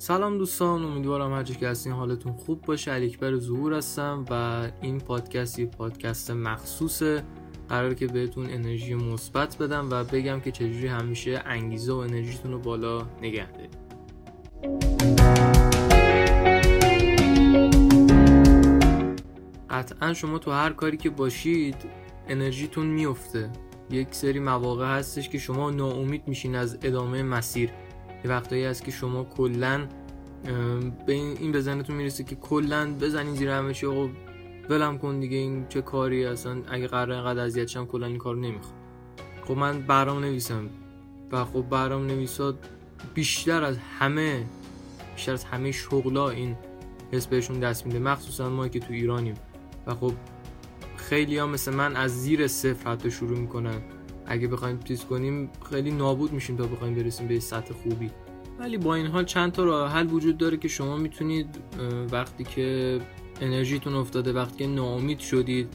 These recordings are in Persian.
سلام دوستان امیدوارم هر که هستین حالتون خوب باشه. علیکبر ظهور هستم و این پادکست یه پادکست مخصوصه. قرار که بهتون انرژی مثبت بدم و بگم که چجوری همیشه انگیزه و انرژیتون رو بالا نگه دارید. قطعا شما تو هر کاری که باشید انرژیتون میفته. یک سری مواقع هستش که شما ناامید میشین از ادامه مسیر. یه وقتایی هست که شما کلا به این به می‌رسه که کلا بزنین زیر همه چی خب ولم کن دیگه این چه کاری اصلا اگه قرار اینقدر اذیت شم کلا این کارو نمی‌خوام. خب من برام نویسم و خب برام نویسا بیشتر از همه بیشتر از همه شغلا این حس بهشون دست میده مخصوصا ما که تو ایرانیم. و خب خیلی ها مثل من از زیر صفر حتی شروع می‌کنن. اگه بخوایم چیز کنیم خیلی نابود میشیم تا بخوایم برسیم به سطح خوبی. ولی با این حال چند تا راه حل وجود داره که شما می‌تونید وقتی که انرژیتون افتاده وقتی که ناامید شدید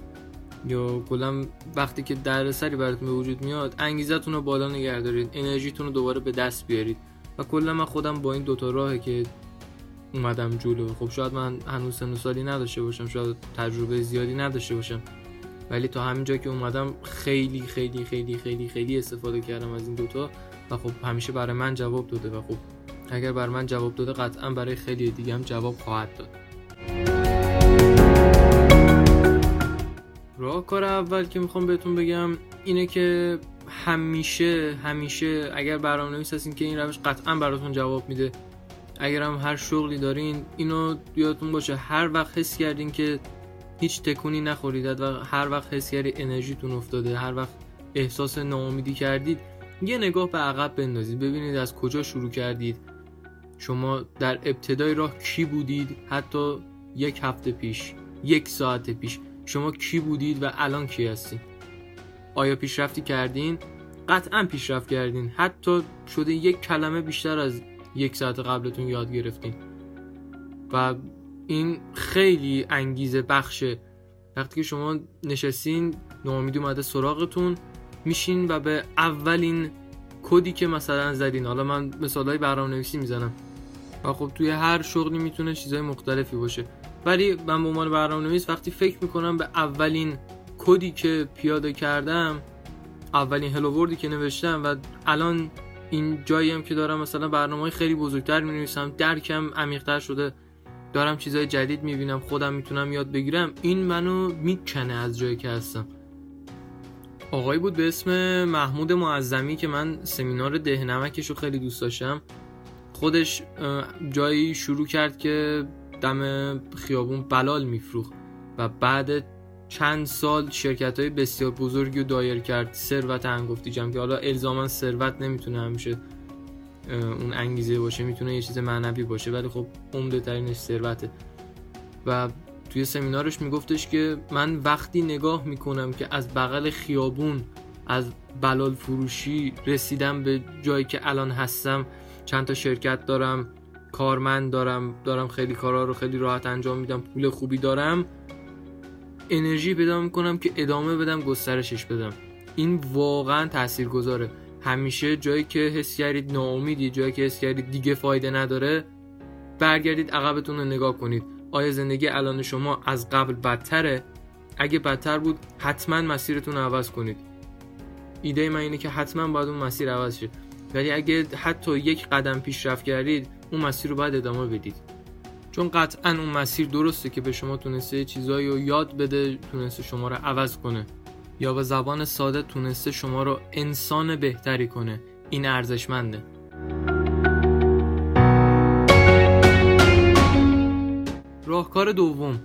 یا کلا وقتی که دردسری براتون به وجود میاد انگیزتون رو بالا نگه دارید انرژیتون رو دوباره به دست بیارید. و کلا من خودم با این دوتا راهه که اومدم جلو. خب شاید من هنوز سن سالی نداشته باشم شاید تجربه زیادی نداشته باشم. ولی تا همینجا که اومدم خیلی خیلی خیلی خیلی خیلی استفاده کردم از این دوتا و خب همیشه برای من جواب داده و خب اگر برای من جواب داده قطعا برای خیلی دیگه هم جواب خواهد داد. راه کار اول که می‌خوام بهتون بگم اینه که همیشه همیشه اگر برنامه نویس هستین که این روش قطعا براتون جواب میده. اگر هم هر شغلی دارین اینو یادتون باشه هر وقت حس کردین که هیچ تکونی نخورید و هر وقت حس کردید انرژیتون افتاده هر وقت احساس ناامیدی کردید یه نگاه به عقب بندازید ببینید از کجا شروع کردید. شما در ابتدای راه کی بودید؟ حتی یک هفته پیش یک ساعت پیش. شما کی بودید و الان کی هستید آیا پیشرفتی کردین؟ قطعا پیشرفت کردین. حتی شده یک کلمه بیشتر از یک ساعت قبلتون یاد گرفتین. و این خیلی انگیزه بخشه. وقتی که شما نشستین ناامیدی اومده سراغتون میشین و به اولین کدی که مثلا زدین. حالا من مثالای برنامه نویسی می‌زنم. و خب توی هر شغلی می‌تونه چیزای مختلفی باشه. ولی من به عنوان برنامه نویس وقتی فکر می‌کنم به اولین کدی که پیاده کردم اولین هلو که نوشتم و الان این جایی هم که دارم مثلا برنامه خیلی بزرگتر می نویسم درکم عمیقتر شده دارم چیزای جدید می‌بینم خودم می‌تونم یاد بگیرم. این منو می‌کنه از جایی که هستم. آقایی بود به اسم محمود معظمی که من سمینار دهنمکش رو خیلی دوست داشتم. خودش جایی شروع کرد که دم خیابون بلال میفروخت و بعد چند سال شرکت های بسیار بزرگی رو دایر کرد. ثروت انگفتی جمع که حالا الزاما ثروت نمی‌تونه همیشه اون انگیزه باشه می‌تونه یه چیز معنوی باشه ولی خب عمده ترینش ثروته. و توی سمینارش میگفتش که من وقتی نگاه می‌کنم که از بغل خیابون از بلال فروشی رسیدم به جایی که الان هستم چند تا شرکت دارم کارمند دارم دارم خیلی کارا رو خیلی راحت انجام میدم پول خوبی دارم انرژی پیدا می‌کنم که ادامه بدم گسترشش بدم. این واقعا تاثیر گذاره همیشه جایی که حس کردید ناامیدی جایی که حس کردید دیگه فایده نداره برگردید عقبتون رو نگاه کنید. آیا زندگی الان شما از قبل بدتره؟ اگه بدتر بود حتما مسیرتون عوض کنید. ایده من اینه که حتما باید اون مسیر عوض شه. ولی اگه حتی یک قدم پیشرفت کردید اون مسیر رو باید ادامه بدید. چون قطعا اون مسیر درسته که به شما تونسته چیزایی رو یاد بده تونسته شما رو عوض کنه. یا به زبان ساده تونسته شما رو انسان بهتری کنه. این ارزشمنده. راهکار دوم.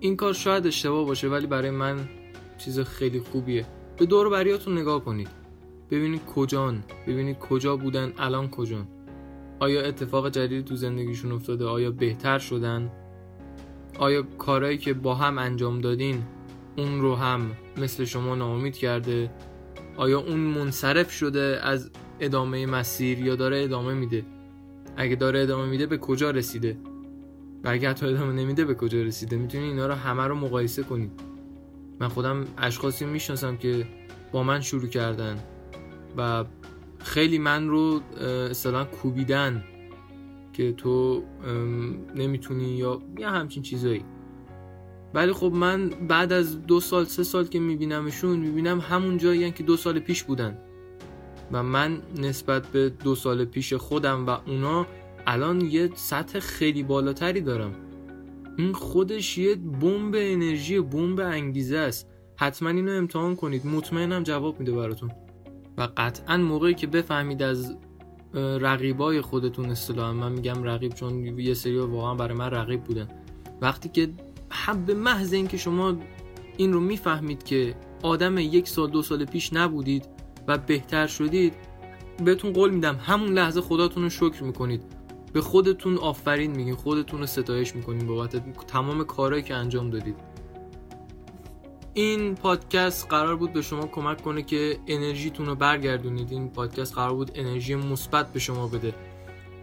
این کار شاید اشتباه باشه ولی برای من چیز خیلی خوبیه. به دور بریاتون نگاه کنید. ببینید کجان ببینید کجا بودن الان کجان. آیا اتفاق جدیدی تو زندگیشون افتاده؟ آیا بهتر شدن؟ آیا کارهایی که با هم انجام دادین اون رو هم مثل شما ناامید کرده. آیا اون منصرف شده از ادامه مسیر یا داره ادامه میده؟ اگه داره ادامه میده به کجا رسیده؟ و اگه حتی ادامه نمیده به کجا رسیده؟ می‌تونی اینا رو همه رو مقایسه کنید من خودم اشخاصی می‌شناسم که با من شروع کردن و خیلی من رو اصلا کوبیدن که تو نمی‌تونی یا یا همچین چیزایی. ولی خب من بعد از دو سال سه سال که میبینمشون می‌بینم همون جایی که دو سال پیش بودن. و من نسبت به دو سال پیش خودم و اونا الان یه سطح خیلی بالاتری دارم. این خودش یه بمب انرژی بمب انگیزه است. حتما اینو امتحان کنید. مطمئنم جواب میده براتون. و قطعا موقعی که بفهمید از رقیبای خودتون اصطلاحا من میگم رقیب چون یه سری واقعا برای من رقیب بودن. وقتی که به محض اینکه شما این رو می‌فهمید که آدم یک سال دو سال پیش نبودید و بهتر شدید بهتون قول میدم همون لحظه خداتون رو شکر می‌کنید. به خودتون آفرین میگین خودتون رو ستایش می‌کنید بابت تمام کارهایی که انجام دادید. این پادکست قرار بود به شما کمک کنه که انرژیتون رو برگردونید. این پادکست قرار بود انرژی مثبت به شما بده.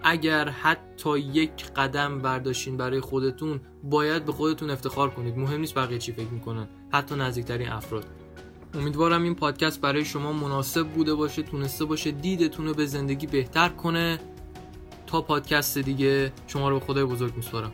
اگر حتی یک قدم برداشتین برای خودتون باید به خودتون افتخار کنید. مهم نیست بقیه چی فکر می‌کنن. حتی نزدیکترین افراد. امیدوارم این پادکست برای شما مناسب بوده باشه تونسته باشه دیدتون رو به زندگی بهتر کنه. تا پادکست دیگه شما رو به خدای بزرگ میسپارم.